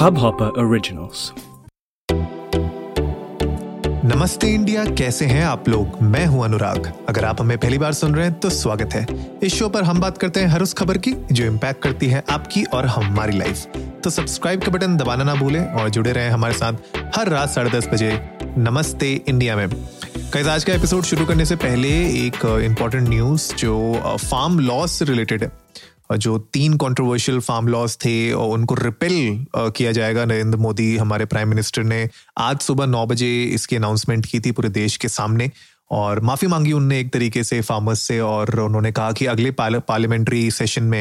Hubhopper Originals. नमस्ते India, कैसे हैं आप लोग? मैं हूँ अनुराग। अगर आप हमें पहली बार सुन रहे हैं तो स्वागत है। इस शो पर हम बात करते हैं हर उस खबर की, जो इम्पैक्ट करती है आपकी और हमारी लाइफ तो सब्सक्राइब का बटन दबाना ना भूलें और जुड़े रहें हमारे साथ हर रात साढ़े दस बजे। नमस्ते इंडिया में। कई आज का एपिसोड शुरू करने से पहले एक इम्पोर्टेंट न्यूज़ जो फार्म लॉस से रिलेटेड है। जो तीन कंट्रोवर्शियल फार्म लॉज थे, और उनको रिपेल किया जाएगा नरेंद्र मोदी, हमारे प्राइम मिनिस्टर ने आज सुबह नौ बजे इसकी अनाउंसमेंट की थी पूरे देश के सामने। और माफ़ी मांगी उनने एक तरीके से फार्मर्स से, और उन्होंने कहा कि अगले पार्लियामेंट्री सेशन में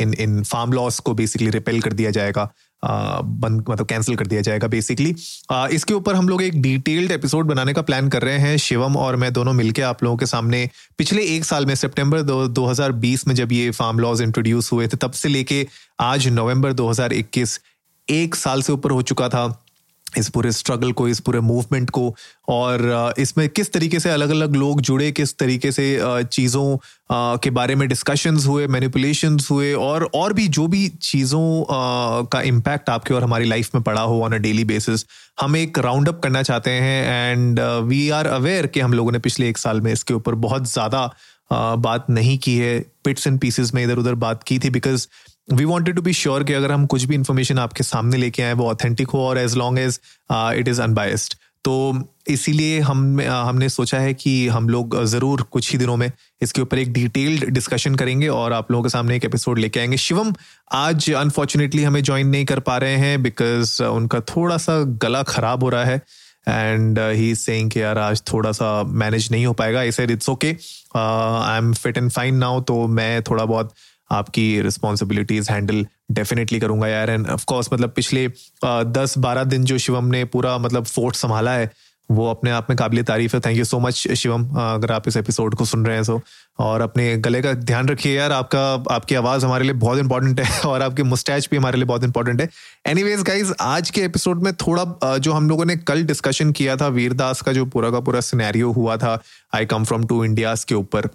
इन इन फार्म लॉस को बेसिकली रिपेल कर दिया जाएगा। बंद मतलब कैंसिल कर दिया जाएगा बेसिकली इसके ऊपर हम लोग एक डिटेल्ड एपिसोड बनाने का प्लान कर रहे हैं शिवम और मैं दोनों मिलकर आप लोगों के सामने पिछले एक साल में सितंबर दो, 2020 में जब ये फार्म लॉज इंट्रोड्यूस हुए थे तब से लेके आज नवंबर 2021 एक साल से ऊपर हो चुका था। इस पूरे स्ट्रगल को, इस पूरे मूवमेंट को और इसमें किस तरीके से अलग अलग लोग जुड़े, किस तरीके से चीज़ों के बारे में डिस्कशंस हुए मैनिपुलेशंस हुए और और भी जो भी चीज़ों का इम्पैक्ट आपके और हमारी लाइफ में पड़ा हो ऑन अ डेली बेसिस हम एक राउंड अप करना चाहते हैं एंड वी आर अवेयर कि हम लोगों ने पिछले एक साल में इसके ऊपर बहुत ज़्यादा बात नहीं की है पिट्स एंड पीसेस में इधर उधर बात की थी because we wanted to be sure कि अगर हम कुछ भी इन्फॉर्मेशन आपके सामने लेके आए, वो ऑथेंटिक हो और as long as it is unbiased तो इसीलिए हम हमने सोचा है कि हम लोग ज़रूर कुछ ही दिनों में इसके ऊपर एक डिटेल्ड डिस्कशन करेंगे और आप लोगों के सामने एक एपिसोड लेके आएँगे। शिवम, आज अनफॉर्चुनेटली हमें ज्वाइन नहीं कर पा रहे हैं बिकॉज़ उनका थोड़ा सा गला खराब हो रहा है एंड ही सेइंग कि यार आज थोड़ा सा मैनेज नहीं हो पाएगा। Said it's okay I am fit and fine now तो मैं थोड़ा बहुत आपकी रिस्पॉन्सिबिलिटीज हैंडल डेफिनेटटली करूँगा यार. एंड ऑफ़ कोर्स मतलब पिछले दस बारह दिन जो शिवम ने पूरा मतलब फोर्ट संभाला है, वो अपने आप में काबिल तारीफ़ है. Thank you so much Shivam अगर आप इस एपिसोड को सुन रहे हैं सो और अपने गले का ध्यान रखिए यार, आपका, आपकी आवाज़ हमारे लिए बहुत इंपॉर्टेंट है और आपकी मुस्टैच भी हमारे लिए बहुत इंपॉर्टेंट है. एनीवेज गाइज़ आज के एपिसोड में थोड़ा जो हम लोगों ने कल डिस्कशन किया था, वीरदास का जो पूरा का पूरा सिनेरियो हुआ था I come from two Indias के ऊपर.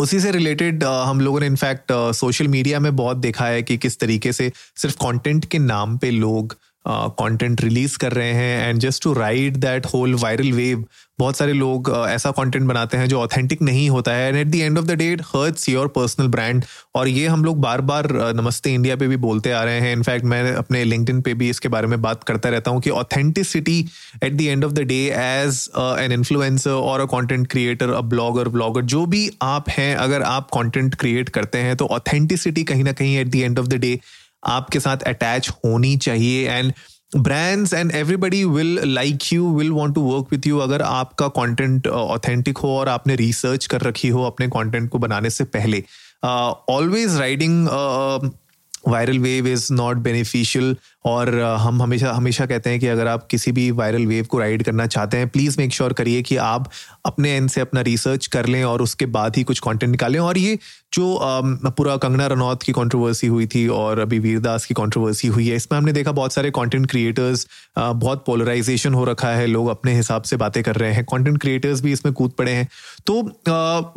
उसी से रिलेटेड uh, हम लोगों ने इनफैक्ट सोशल मीडिया में बहुत देखा है कि किस तरीके से सिर्फ़ कंटेंट के नाम पे लोग कंटेंट रिलीज़ कर रहे हैं and just to ride that whole viral wave बहुत सारे लोग ऐसा कंटेंट बनाते हैं जो ऑथेंटिक नहीं होता है and at the end of the day it hurts your personal brand और ये हम लोग बार बार नमस्ते इंडिया पे भी बोलते आ रहे हैं। इनफैक्ट मैं अपने लिंकड पे भी इसके बारे में बात करता रहता हूँ कि authenticity at the end of the day as an influencer और a content creator a blogger blogger जो भी आप हैं, अगर आप कॉन्टेंट क्रिएट करते हैं तो ऑथेंटिसिटी कहीं ना कहीं at the end of the day आपके साथ अटैच होनी चाहिए। And brands and everybody will like you will want to work with you अगर आपका कॉन्टेंट ऑथेंटिक हो और आपने रिसर्च कर रखी हो अपने कॉन्टेंट को बनाने से पहले always riding viral wave is not beneficial और हम हमेशा हमेशा कहते हैं कि अगर आप किसी भी वायरल वेव को राइड करना चाहते हैं प्लीज़ मेक श्योर करिए कि आप अपने एंड से अपना रिसर्च कर लें और उसके बाद ही कुछ कंटेंट निकालें। और ये जो पूरा कंगना रनौत की कंट्रोवर्सी हुई थी और अभी वीरदास की कंट्रोवर्सी हुई है, इसमें हमने देखा बहुत सारे कंटेंट क्रिएटर्स बहुत पोलराइजेशन हो रखा है, लोग अपने हिसाब से बातें कर रहे हैं कंटेंट क्रिएटर्स भी इसमें कूद पड़े हैं। तो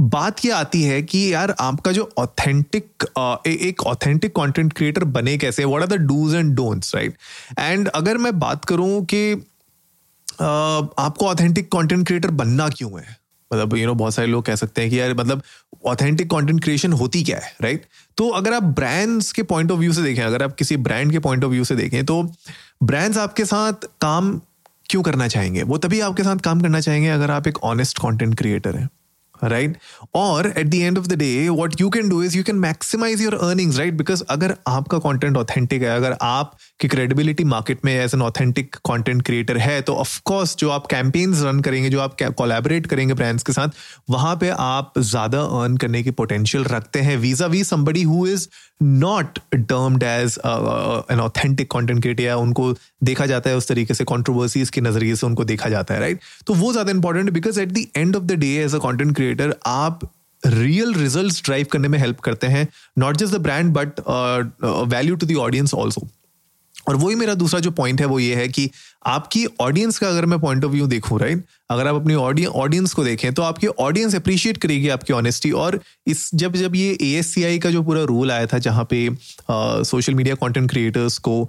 बात ये आती है कि यार आपका जो ऑथेंटिक एक ऑथेंटिक कंटेंट क्रिएटर बने कैसे? What are the dos and don'ts right and अगर मैं बात करूँ कि आपको ऑथेंटिक कंटेंट क्रिएटर बनना क्यों है? मतलब यू नो बहुत सारे लोग कह सकते हैं कि यार मतलब ऑथेंटिक कंटेंट क्रिएशन होती क्या है राइट तो अगर आप ब्रांड्स के पॉइंट ऑफ़ व्यू से देखें, अगर आप किसी ब्रांड के पॉइंट ऑफ़ व्यू से देखें तो ब्रांड्स आपके साथ काम क्यों करना चाहेंगे? वो तभी आपके साथ काम करना चाहेंगे अगर आप एक ऑनेस्ट कंटेंट क्रिएटर हैं। राइट और at the end of the day what you can do is you can maximise your earnings right because अगर आपका कॉन्टेंट ऑथेंटिक है अगर आपकी क्रेडिबिलिटी मार्केट में as an authentic content creator है तो ऑफकोर्स जो आप कैंपेन्स रन करेंगे जो आप कोलेबरेट करेंगे ब्रांड्स के साथ वहाँ पे आप ज़्यादा अर्न करने की पोटेंशियल रखते हैं vis-a-vis somebody who is not termed as an authentic content creator या उनको देखा जाता है उस तरीके से कॉन्ट्रोवर्सीज के नज़रिए से उनको देखा जाता है राइट right? तो वो ज़्यादा important because at the end of the day as a content creator आप रियल रिज़ल्ट ड्राइव करने में हेल्प करते हैं not just the brand but value to the audience also और वही मेरा दूसरा जो पॉइंट है वो ये है कि आपकी ऑडियंस का अगर मैं पॉइंट ऑफ़ व्यू देखूँ राइट अगर आप अपनी ऑडियंस को देखें तो आपकी ऑडियंस अप्रिशिएट करेगी आपकी ऑनेस्टी और इस, जब जब ये एएससीआई का जो पूरा रूल आया था जहाँ पे सोशल मीडिया कंटेंट क्रिएटर्स को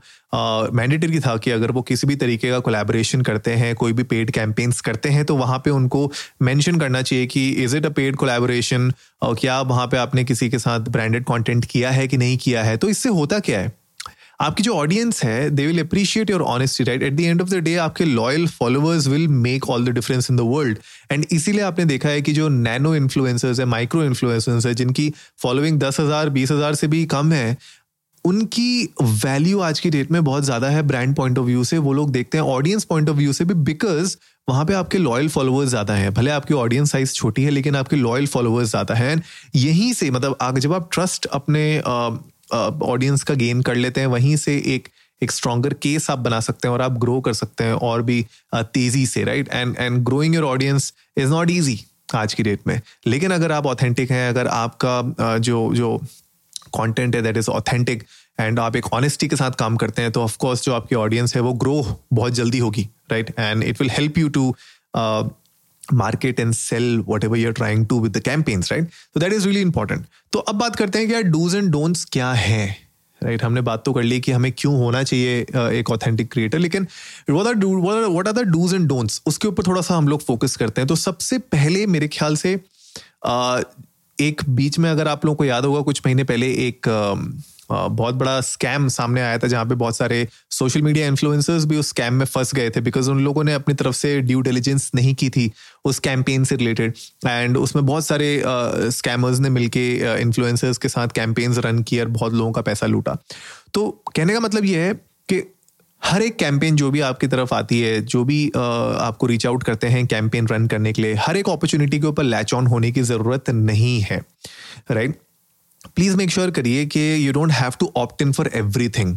मैंडेटरी था कि अगर वो किसी भी तरीके का कोलैबोरेशन करते हैं, कोई भी पेड कैंपेन्स करते हैं तो वहाँ पे उनको मेंशन करना चाहिए कि is it a paid collaboration और क्या वहाँ पे आपने किसी के साथ ब्रांडेड कंटेंट किया है कि नहीं किया है? तो इससे होता क्या है? आपकी जो ऑडियंस है they will appreciate your honesty right at the end of the day आपके loyal followers will make all the difference in the world and इसीलिए आपने देखा है कि जो नैनो इन्फ्लुएंसर्स है माइक्रो इन्फ्लुएंसर्स है, जिनकी फॉलोइंग दस हज़ार, बीस हज़ार से भी कम है, उनकी वैल्यू आज की डेट में बहुत ज़्यादा है ब्रांड पॉइंट ऑफ़ व्यू से। वो लोग देखते हैं ऑडियंस पॉइंट ऑफ़ व्यू से भी बिकॉज़ वहाँ पे आपके लॉयल फॉलोअर्स ज़्यादा हैं। भले आपकी ऑडियंस साइज़ छोटी है, लेकिन आपके लॉयल फॉलोअर्स ज़्यादा हैं। यहीं से मतलब आगे जब आप ट्रस्ट अपने ऑडियंस का गेन कर लेते हैं, वहीं से एक एक स्ट्रॉन्गर केस आप बना सकते हैं और आप ग्रो कर सकते हैं और भी तेज़ी से right and and growing your audience is not easy आज की डेट में। लेकिन अगर आप ऑथेंटिक हैं, अगर आपका जो जो कंटेंट है दैट इज़ ऑथेंटिक एंड आप एक ऑनेस्टी के साथ काम करते हैं तो ऑफकोर्स जो आपकी ऑडियंस है वो ग्रो बहुत जल्दी होगी right and it will help you to market and sell whatever you're trying to with the campaigns right तो दैट इज़ रियली इंपॉर्टेंट तो अब बात करते हैं कि यार डूज एंड डोंट्स क्या है? Right right? हमने बात तो कर ली कि हमें क्यों होना चाहिए एक ऑथेंटिक क्रिएटर लेकिन what are the dos and don'ts उसके ऊपर थोड़ा सा हम लोग फोकस करते हैं। तो सबसे पहले मेरे ख्याल से एक बीच में अगर आप लोगों को याद होगा, कुछ महीने पहले एक बहुत बड़ा स्कैम सामने आया था जहाँ पे बहुत सारे सोशल मीडिया इन्फ्लुएंसर्स भी उस स्कैम में फंस गए थे बिकॉज़ उन लोगों ने अपनी तरफ़ से ड्यू डिलीजेंस नहीं की थी उस कैंपेन से रिलेटेड एंड उसमें बहुत सारे स्कैमर्स ने मिलके इन्फ्लुएंसर्स के साथ कैंपेन्स रन किए और बहुत लोगों का पैसा लूटा तो कहने का मतलब ये है कि हर एक कैंपेन जो भी आपकी तरफ़ आती है, जो भी आपको रीच आउट करते हैं कैंपेन रन करने के लिए, हर एक अपॉर्चुनिटी के ऊपर लैच ऑन होने की ज़रूरत नहीं है right right? Please make sure करिए कि you don't have to opt in for everything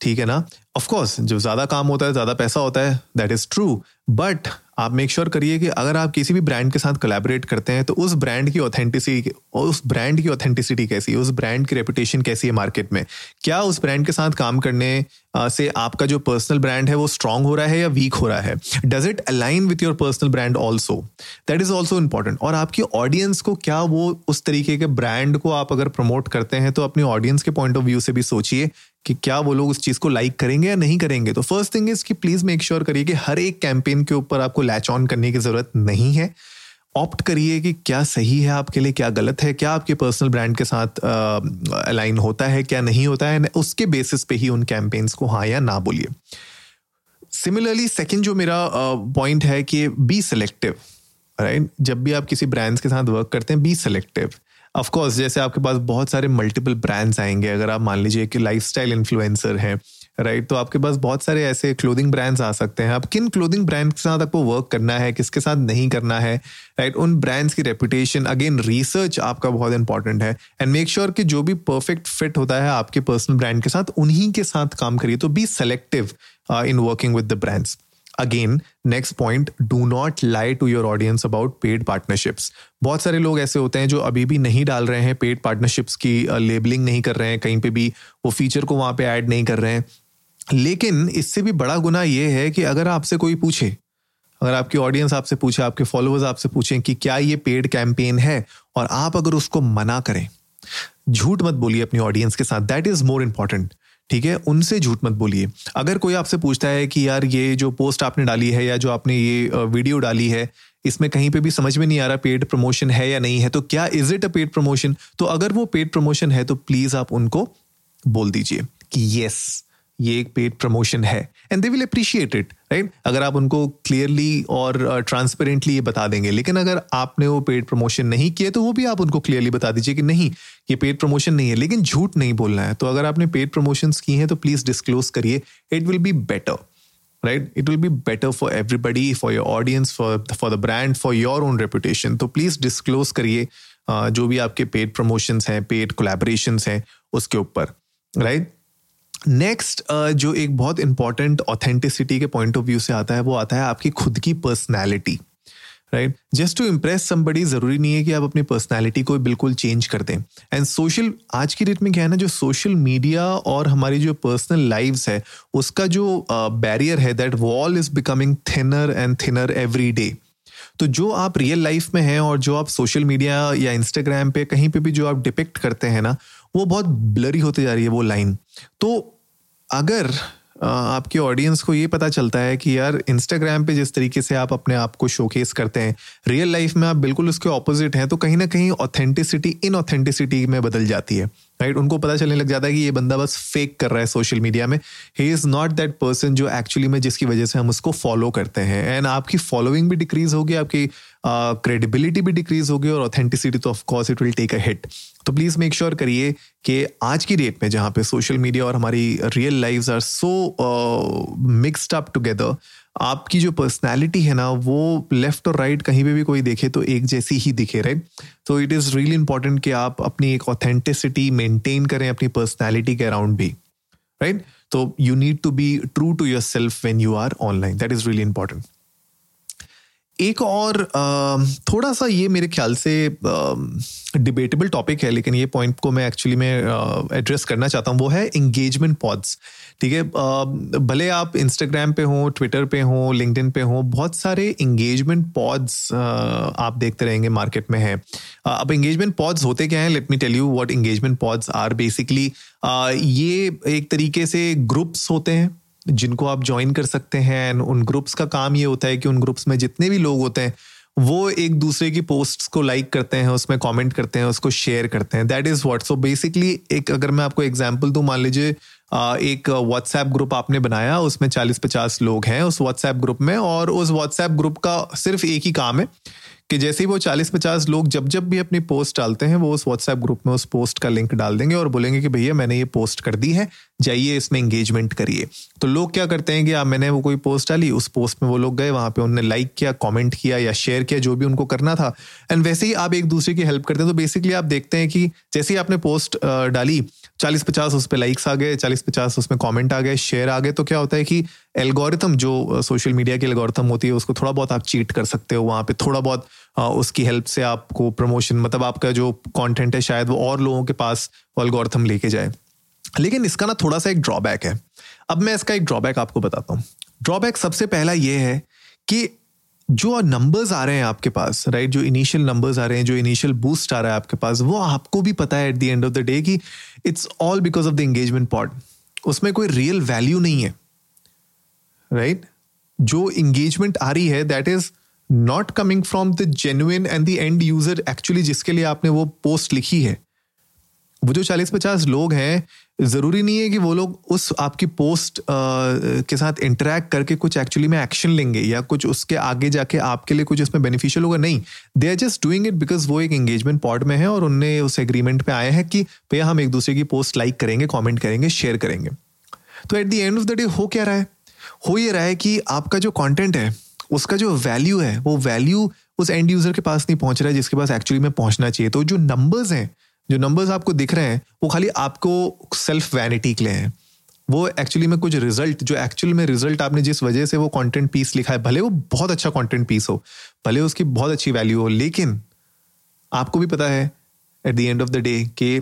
ठीक है ना? ऑफकोर्स जो ज़्यादा काम होता है, ज़्यादा पैसा होता है दैट इज़ ट्रू बट आप मेक श्योर करिए कि अगर आप किसी भी ब्रांड के साथ कोलैबोरेट करते हैं तो उस ब्रांड की ऑथेंटिसिटी उस ब्रांड की ऑथेंटिसिटी कैसी है, उस ब्रांड की रेपुटेशन कैसी है मार्केट में? क्या उस ब्रांड के साथ काम करने से आपका जो पर्सनल ब्रांड है, वो स्ट्रांग हो रहा है या वीक हो रहा है? Does it align with your personal brand also that is also important और आपकी ऑडियंस को क्या वो उस तरीके के ब्रांड को आप अगर प्रमोट करते हैं तो अपनी ऑडियंस के पॉइंट ऑफ़ व्यू से भी सोचिए कि क्या वो लोग उस चीज़ को लाइक करेंगे या नहीं करेंगे? तो फ़र्स्ट थिंग इज़ कि प्लीज़ मेक श्योर करिए कि हर एक कैंपेन के ऊपर आपको लैच ऑन करने की ज़रूरत नहीं है। ऑप्ट करिए कि क्या सही है आपके लिए, क्या गलत है, क्या आपके पर्सनल ब्रांड के साथ अलाइन होता है, क्या नहीं होता है उसके बेसिस पे ही उन कैंपेन्स को हाँ या ना बोलिए। सिमिलरली सेकेंड जो मेरा पॉइंट है कि बी सेलेक्टिव राइट जब भी आप किसी ब्रांड्स के साथ वर्क करते हैं बी सिलेक्टिव ऑफ़ कोर्स जैसे आपके पास बहुत सारे मल्टीपल ब्रांड्स आएँगे, अगर आप मान लीजिए कि लाइफस्टाइल इन्फ्लुएंसर हैं राइट तो आपके पास बहुत सारे ऐसे क्लोथिंग ब्रांड्स आ सकते हैं। आप किन क्लोथिंग ब्रांड के साथ आपको वर्क करना है, किसके साथ नहीं करना है राइट उन ब्रांड्स की रेपुटेशन अगेन रिसर्च आपका बहुत इंपॉर्टेंट है। एंड मेक श्योर कि जो भी परफेक्ट फिट होता है आपके पर्सनल ब्रांड के साथ, उन्हीं के साथ काम करिए। तो be selective in working with the brands again next point do not lie to your audience about paid partnerships बहुत सारे लोग ऐसे होते हैं जो अभी भी नहीं डाल रहे हैं पेड पार्टनरशिप्स की लेबलिंग नहीं कर रहे हैं, कहीं पे भी वो फीचर को वहाँ पे ऐड नहीं कर रहे हैं। लेकिन इससे भी बड़ा गुना ये है कि अगर आपसे कोई पूछे, अगर आपकी ऑडियंस आपसे पूछे, आपके फॉलोअर्स आपसे पूछें कि क्या ये पेड कैंपेन है और आप अगर उसको मना करें, झूठ मत बोलिए अपनी ऑडियंस के साथ। दैट इज़ मोर इंपॉर्टेंट ठीक है? उनसे झूठ मत बोलिए। अगर कोई आपसे पूछता है कि यार ये जो पोस्ट आपने डाली है या जो आपने ये वीडियो डाली है, इसमें कहीं पे भी समझ में नहीं आ रहा पेड प्रमोशन है या नहीं है तो क्या is it a paid promotion तो अगर वो पेड प्रमोशन है तो प्लीज़ आप उनको बोल दीजिए कि यस ये एक पेड प्रमोशन है and they will appreciate it right अगर आप उनको क्लियरली और ट्रांसपेरेंटली uh, ये बता देंगे लेकिन अगर आपने वो पेड प्रमोशन नहीं किया तो वो भी आप उनको क्लियरली बता दीजिए कि नहीं ये पेड प्रमोशन नहीं है लेकिन झूठ नहीं बोलना है। तो अगर आपने पेड प्रमोशन की हैं तो प्लीज़ डिस्क्लोज करिए it will be better right it will be better for everybody for your audience for for the brand for your own reputation तो प्लीज़ डिस्क्लोज करिए uh, जो भी आपके पेड प्रमोशंस हैं पेड कोलेबोरेशन हैं उसके ऊपर राइट? नेक्स्ट uh, जो एक बहुत इंपॉर्टेंट ऑथेंटिसिटी के पॉइंट ऑफ़ व्यू से आता है वो आता है आपकी खुद की personality right just to impress somebody ज़रूरी नहीं है कि आप अपनी पर्सनैलिटी को बिल्कुल चेंज कर दें। एंड सोशल आज की डेट में क्या है ना जो सोशल मीडिया और हमारी जो पर्सनल लाइव्स है उसका जो बैरियर uh, है that wall is becoming thinner and thinner every day तो जो आप रियल लाइफ में हैं और जो आप सोशल मीडिया या इंस्टाग्राम पे कहीं पे भी जो आप डिपिक्ट करते हैं ना वो बहुत ब्लरी होती जा रही है वो लाइन तो अगर आपके ऑडियंस को ये पता चलता है कि यार इंस्टाग्राम पे जिस तरीके से आप अपने आप को शोकेस करते हैं रियल लाइफ में आप बिल्कुल उसके ऑपोजिट हैं तो कहीं ना कहीं ऑथेंटिसिटी इन ऑथेंटिसिटी में बदल जाती है राइट उनको पता चलने लग जाता है कि ये बंदा बस फेक कर रहा है सोशल मीडिया में। He is not that person जो एक्चुअली में जिसकी वजह से हम उसको फॉलो करते हैं। एंड आपकी फॉलोइंग भी डिक्रीज होगी आपकी क्रेडिबिलिटी uh, भी डिक्रीज होगी और ऑथेंटिसिटी तो of course it will take a hit तो प्लीज़ मेक श्योर करिए कि आज की डेट में जहाँ पे सोशल मीडिया और हमारी real life are so mixed up together आपकी जो पर्सनैलिटी है ना, वो लेफ़्ट और राइट कहीं पे भी कोई देखे तो एक जैसी ही दिखे राइट तो इट इज़ रियली इंपॉर्टेंट कि आप अपनी एक ऑथेंटिसिटी मेंटेन करें अपनी पर्सनैलिटी के अराउंड भी राइट तो you need to be true to yourself when you are online that is really important एक और थोड़ा सा ये मेरे ख्याल से डिबेटेबल टॉपिक है, लेकिन ये पॉइंट को मैं एक्चुअली में एड्रेस करना चाहता हूँ, वो है इंगेजमेंट पॉड्स ठीक है? भले आप इंस्टाग्राम पे हो ट्विटर पे हो लिंकडिन पे हो, बहुत सारे इंगेजमेंट पॉड्स आप देखते रहेंगे मार्केट में है। अब इंगेजमेंट पॉड्स होते क्या हैं? Let me tell you what engagement pods are basically ये एक तरीके से ग्रुप्स होते हैं। जिनको आप ज्वाइन कर सकते हैं एंड उन ग्रुप्स का काम ये होता है कि उन ग्रुप्स में जितने भी लोग होते हैं, वो एक दूसरे की पोस्ट्स को लाइक करते हैं, उसमें कमेंट करते हैं, उसको शेयर करते हैं। That is what so basically एक, अगर मैं आपको एग्जांपल दूँ, मान लीजिए एक व्हाट्सएप ग्रुप आपने बनाया, उसमें 40-50 लोग हैं उस व्हाट्सएप ग्रुप में और उस व्हाट्सएप ग्रुप का सिर्फ़ एक ही काम है कि जैसे ही वो चालीस पचास लोग जब जब भी अपनी पोस्ट डालते हैं, वो उस व्हाट्सएप ग्रुप में उस पोस्ट का लिंक डाल देंगे और बोलेंगे कि भैया मैंने ये पोस्ट कर दी है, जाइए इसमें इंगेजमेंट करिए। तो लोग क्या करते हैं कि आप मैंने वो कोई पोस्ट डाली। उस पोस्ट में वो लोग गए, वहाँ पे उन्होंने लाइक किया कॉमेंट किया या शेयर किया, जो भी उनको करना था। एंड वैसे ही आप एक दूसरे की हेल्प करते हैं तो बेसिकली आप देखते हैं कि जैसे ही आपने पोस्ट डाली चालीस पचास उस पर लाइक्स आ गए, चालीस पचास उसमें कमेंट आ गए शेयर आ गए तो क्या होता है कि एल्गोरिथम जो सोशल मीडिया की एल्गोरिथम होती है, उसको थोड़ा बहुत आप चीट कर सकते हो वहाँ पे, थोड़ा बहुत उसकी हेल्प से आपको प्रमोशन मतलब आपका जो कंटेंट है शायद वो और लोगों के पास वो एल्गोरिथम लेके जाए। लेकिन इसका ना थोड़ा सा एक ड्रॉबैक है। अब मैं इसका एक ड्रॉबैक आपको बताता हूँ। ड्रॉबैक सबसे पहला ये है कि जो नंबर्स आ रहे हैं आपके पास राइट जो इनिशियल नंबर्स आ रहे हैं, जो इनिशियल बूस्ट आ रहा है आपके पास, वो आपको भी पता है at the end of the day कि it's all because of the engagement pod उसमें कोई रियल वैल्यू नहीं है राइट right? जो इंगेजमेंट आ रही है that is not coming from the genuine and the end user actually जिसके लिए आपने वो पोस्ट लिखी है। वो जो चालीस पचास लोग हैं ज़रूरी नहीं है कि वो लोग उस आपकी पोस्ट आ, के साथ इंटरेक्ट करके कुछ एक्चुअली में एक्शन लेंगे या कुछ उसके आगे जाके आपके लिए कुछ इसमें बेनिफिशियल होगा। नहीं they are just doing it because वो एक एंगेजमेंट पॉड में है और उनने उस एग्रीमेंट पे आए हैं कि भैया हम एक दूसरे की पोस्ट लाइक करेंगे कॉमेंट करेंगे शेयर करेंगे। तो at the end of the day हो क्या रहा है? हो ये रहा है कि आपका जो कॉन्टेंट है उसका जो वैल्यू है वो वैल्यू उस एंड यूज़र के पास नहीं पहुँच रहा है जिसके पास एक्चुअली में पहुँचना चाहिए। तो जो नंबर्स हैं जो नंबर्स आपको दिख रहे हैं, वो खाली आपको सेल्फ वैनिटी के लिए हैं। वो एक्चुअली में कुछ रिज़ल्ट जो एक्चुअल में रिज़ल्ट आपने जिस वजह से वो कंटेंट पीस लिखा है, भले वो बहुत अच्छा कंटेंट पीस हो, भले उसकी बहुत अच्छी वैल्यू हो, लेकिन आपको भी पता है at the end of the day कि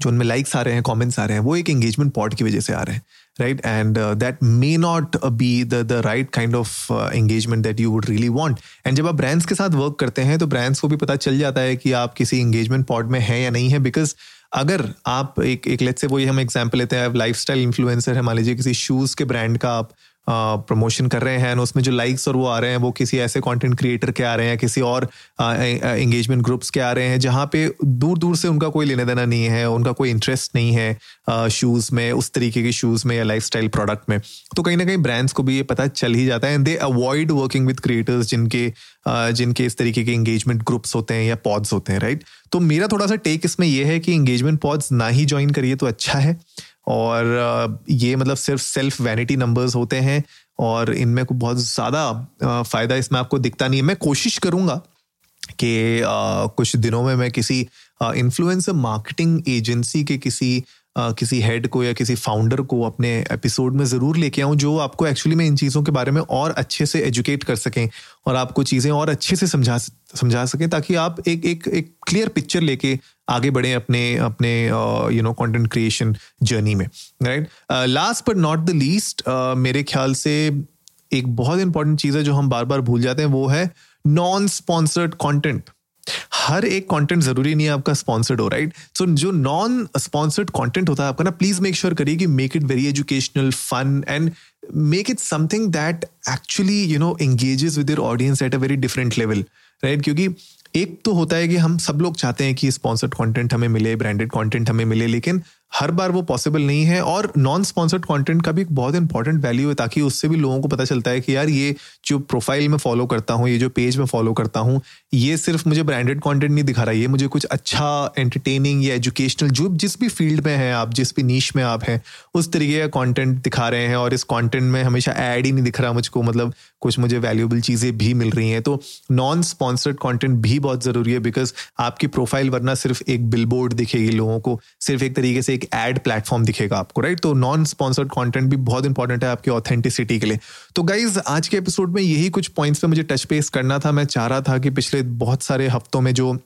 जो उनमें लाइक्स आ रहे हैं कमेंट्स आ रहे हैं वो एक एंगेजमेंट पॉट की वजह से आ रहे हैं right and uh, may not be the right kind of uh, engagement that you would really want. And जब आप ब्रांड्स के साथ वर्क करते हैं तो ब्रांड्स को भी पता चल जाता है कि आप किसी एंगेजमेंट पॉट में हैं या नहीं है बिकॉज़ अगर आप एक एक लेट से वो हम एग्ज़ाम्पल लेते हैं लाइफ स्टाइल इन्फ्लुएंसर है मान लीजिए किसी शूज़ के ब्रांड का आप प्रमोशन कर रहे हैं उसमें जो लाइक्स और वो आ रहे हैं, वो किसी ऐसे कंटेंट क्रिएटर के आ रहे हैं, किसी और एंगेजमेंट ग्रुप्स के आ रहे हैं, जहाँ पे दूर दूर से उनका कोई लेने देना नहीं है, उनका कोई इंटरेस्ट नहीं है शूज़ में, उस तरीके के शूज़ में या लाइफ प्रोडक्ट में। तो कहीं ना कहीं ब्रांड्स को भी ये पता चल ही जाता है and they avoid working with creators जिनके जिनके इस तरीके के एंगेजमेंट ग्रुप्स होते हैं या पॉड्स होते हैं राइट तो मेरा थोड़ा सा टेक इसमें यह है कि एंगेजमेंट पॉड्स ना ही ज्वाइन करिए तो अच्छा है। और ये मतलब सिर्फ़ सेल्फ वैनिटी नंबर्स होते हैं और इनमें को बहुत ज़्यादा फ़ायदा इसमें आपको दिखता नहीं है। मैं कोशिश करूँगा कि कुछ दिनों में मैं किसी इन्फ्लुएंसर मार्केटिंग एजेंसी के किसी किसी हेड को या किसी फाउंडर को अपने एपिसोड में ज़रूर लेके आऊँ जो आपको एक्चुअली में इन चीज़ों के बारे में और अच्छे से एजुकेट कर सकें और आपको चीज़ें और अच्छे से समझा समझा सकें ताकि आप एक एक एक क्लियर पिक्चर लेके आगे बढ़े अपने अपने you know content creation journey में right last but not the least मेरे ख्याल से एक बहुत इंपॉर्टेंट चीज़ है जो हम बार बार भूल जाते हैं, वो है नॉन स्पॉन्सर्ड कॉन्टेंट हर एक कंटेंट ज़रूरी नहीं है आपका स्पॉन्सर्ड हो राइट सो जो नॉन स्पॉन्सर्ड कंटेंट होता है आपका ना प्लीज़ मेक श्योर करिए कि make it very educational fun and make it something that actually you know engages with your audience at a very different level right क्योंकि एक तो होता है कि हम सब लोग चाहते हैं कि स्पॉन्सर्ड कंटेंट हमें मिले ब्रांडेड कंटेंट हमें मिले, लेकिन हर बार वो पॉसिबल नहीं है और नॉन स्पॉन्सर्ड कंटेंट का भी एक बहुत इंपॉर्टेंट वैल्यू है ताकि उससे भी लोगों को पता चलता है कि यार ये जो प्रोफ़ाइल में फॉलो करता हूँ, ये जो पेज में फॉलो करता हूँ, ये सिर्फ़ मुझे ब्रांडेड कंटेंट नहीं दिखा रहा ये मुझे कुछ अच्छा एंटरटेनिंग या एजुकेशनल जो जिस भी फ़ील्ड में है आप, जिस भी नीच में आप हैं, उस तरीके का कॉन्टेंट दिखा रहे हैं और इस कॉन्टेंट में हमेशा एड ही नहीं दिख रहा मुझको। मतलब कुछ मुझे वैल्यूबल चीज़ें भी मिल रही हैं। तो नॉन स्पॉन्सर्ड कॉन्टेंट भी बहुत ज़रूरी है बिकॉज़ आपकी प्रोफ़ाइल वरना सिर्फ़ एक बिलबोर्ड दिखेगी लोगों को, सिर्फ़ एक तरीके से एक एड प्लेटफॉर्म दिखेगा आपको राइट तो नॉन स्पॉन्सर्ड कंटेंट भी बहुत इंपॉर्टेंट है आपकी ऑथेंटिसिटी के लिए। तो गाइज़ आज के एपिसोड में यही कुछ पॉइंट्स पे मुझे टच पेस करना था। मैं चाह रहा था कि पिछले बहुत सारे हफ्तों में जो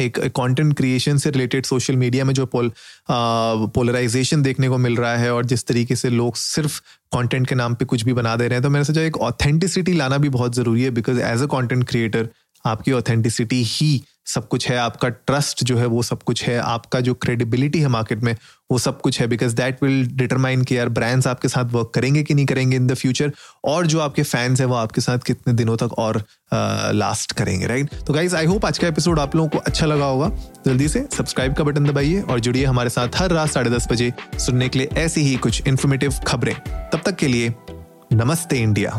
एक कंटेंट क्रिएशन से रिलेटेड सोशल मीडिया में जो पोल पोलराइजेशन देखने को मिल रहा है और जिस तरीके से लोग सिर्फ़ कंटेंट के नाम पे कुछ भी बना दे रहे हैं तो मेरे सोचा एक ऑथेंटिसिटी लाना भी बहुत ज़रूरी है because as a content creator आपकी ऑथेंटिसिटी ही सब कुछ है, आपका ट्रस्ट जो है वो सब कुछ है, आपका जो क्रेडिबिलिटी है मार्केट में, वो सब कुछ है बिकॉज़ दैट विल डिटरमाइन कि यार ब्रांड्स आपके साथ वर्क करेंगे कि नहीं करेंगे इन द फ्यूचर और जो आपके फैंस हैं वो आपके साथ कितने दिनों तक और लास्ट करेंगे राइट तो गाइज़ आई होप आज का एपिसोड आप लोगों को अच्छा लगा होगा। जल्दी से सब्सक्राइब का बटन दबाइए और जुड़िए हमारे साथ हर रात साढ़े दस बजे सुनने के लिए ऐसी ही कुछ इन्फॉर्मेटिव खबरें। तब तक के लिए नमस्ते इंडिया।